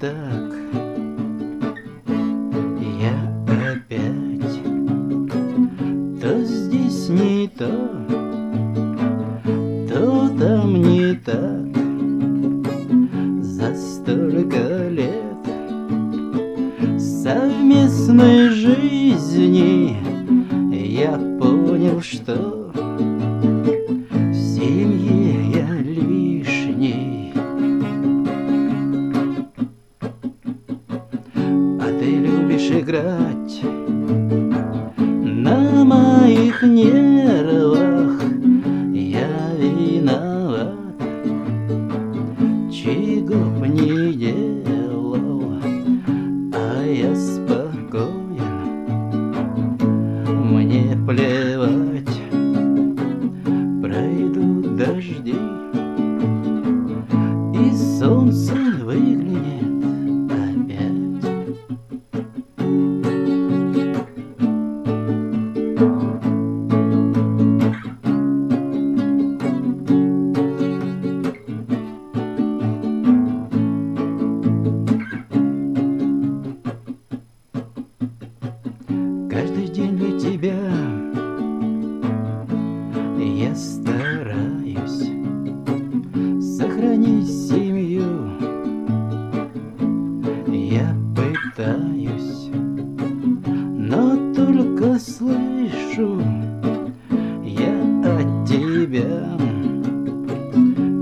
так. Я опять То здесь не то То там не так. За столько лет Совместной жизни играть На моих нервах. Я виноват Чего б не делал А я спокоен. Мне плевать Пройдут дожди И солнце выглянет Для тебя. Я стараюсь Сохранить семью. Я пытаюсь Но только слышу Я от тебя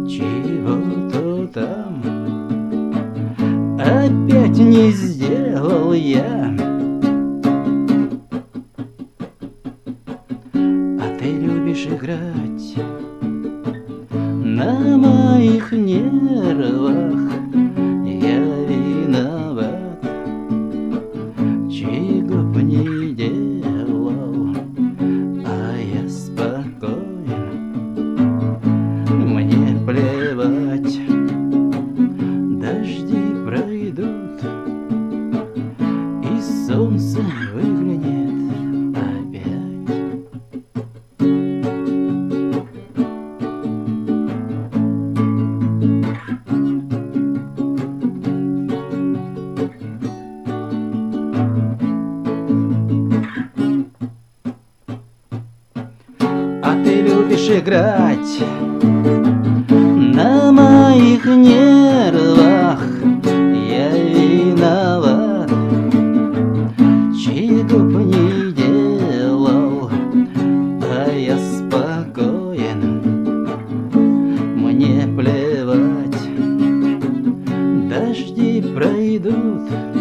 Чего-то там Опять не сделал я А ты любишь играть На моих нервах любишь играть На моих нервах. Я виноват Чего б не делал А я спокоен. Мне плевать Дожди пройдут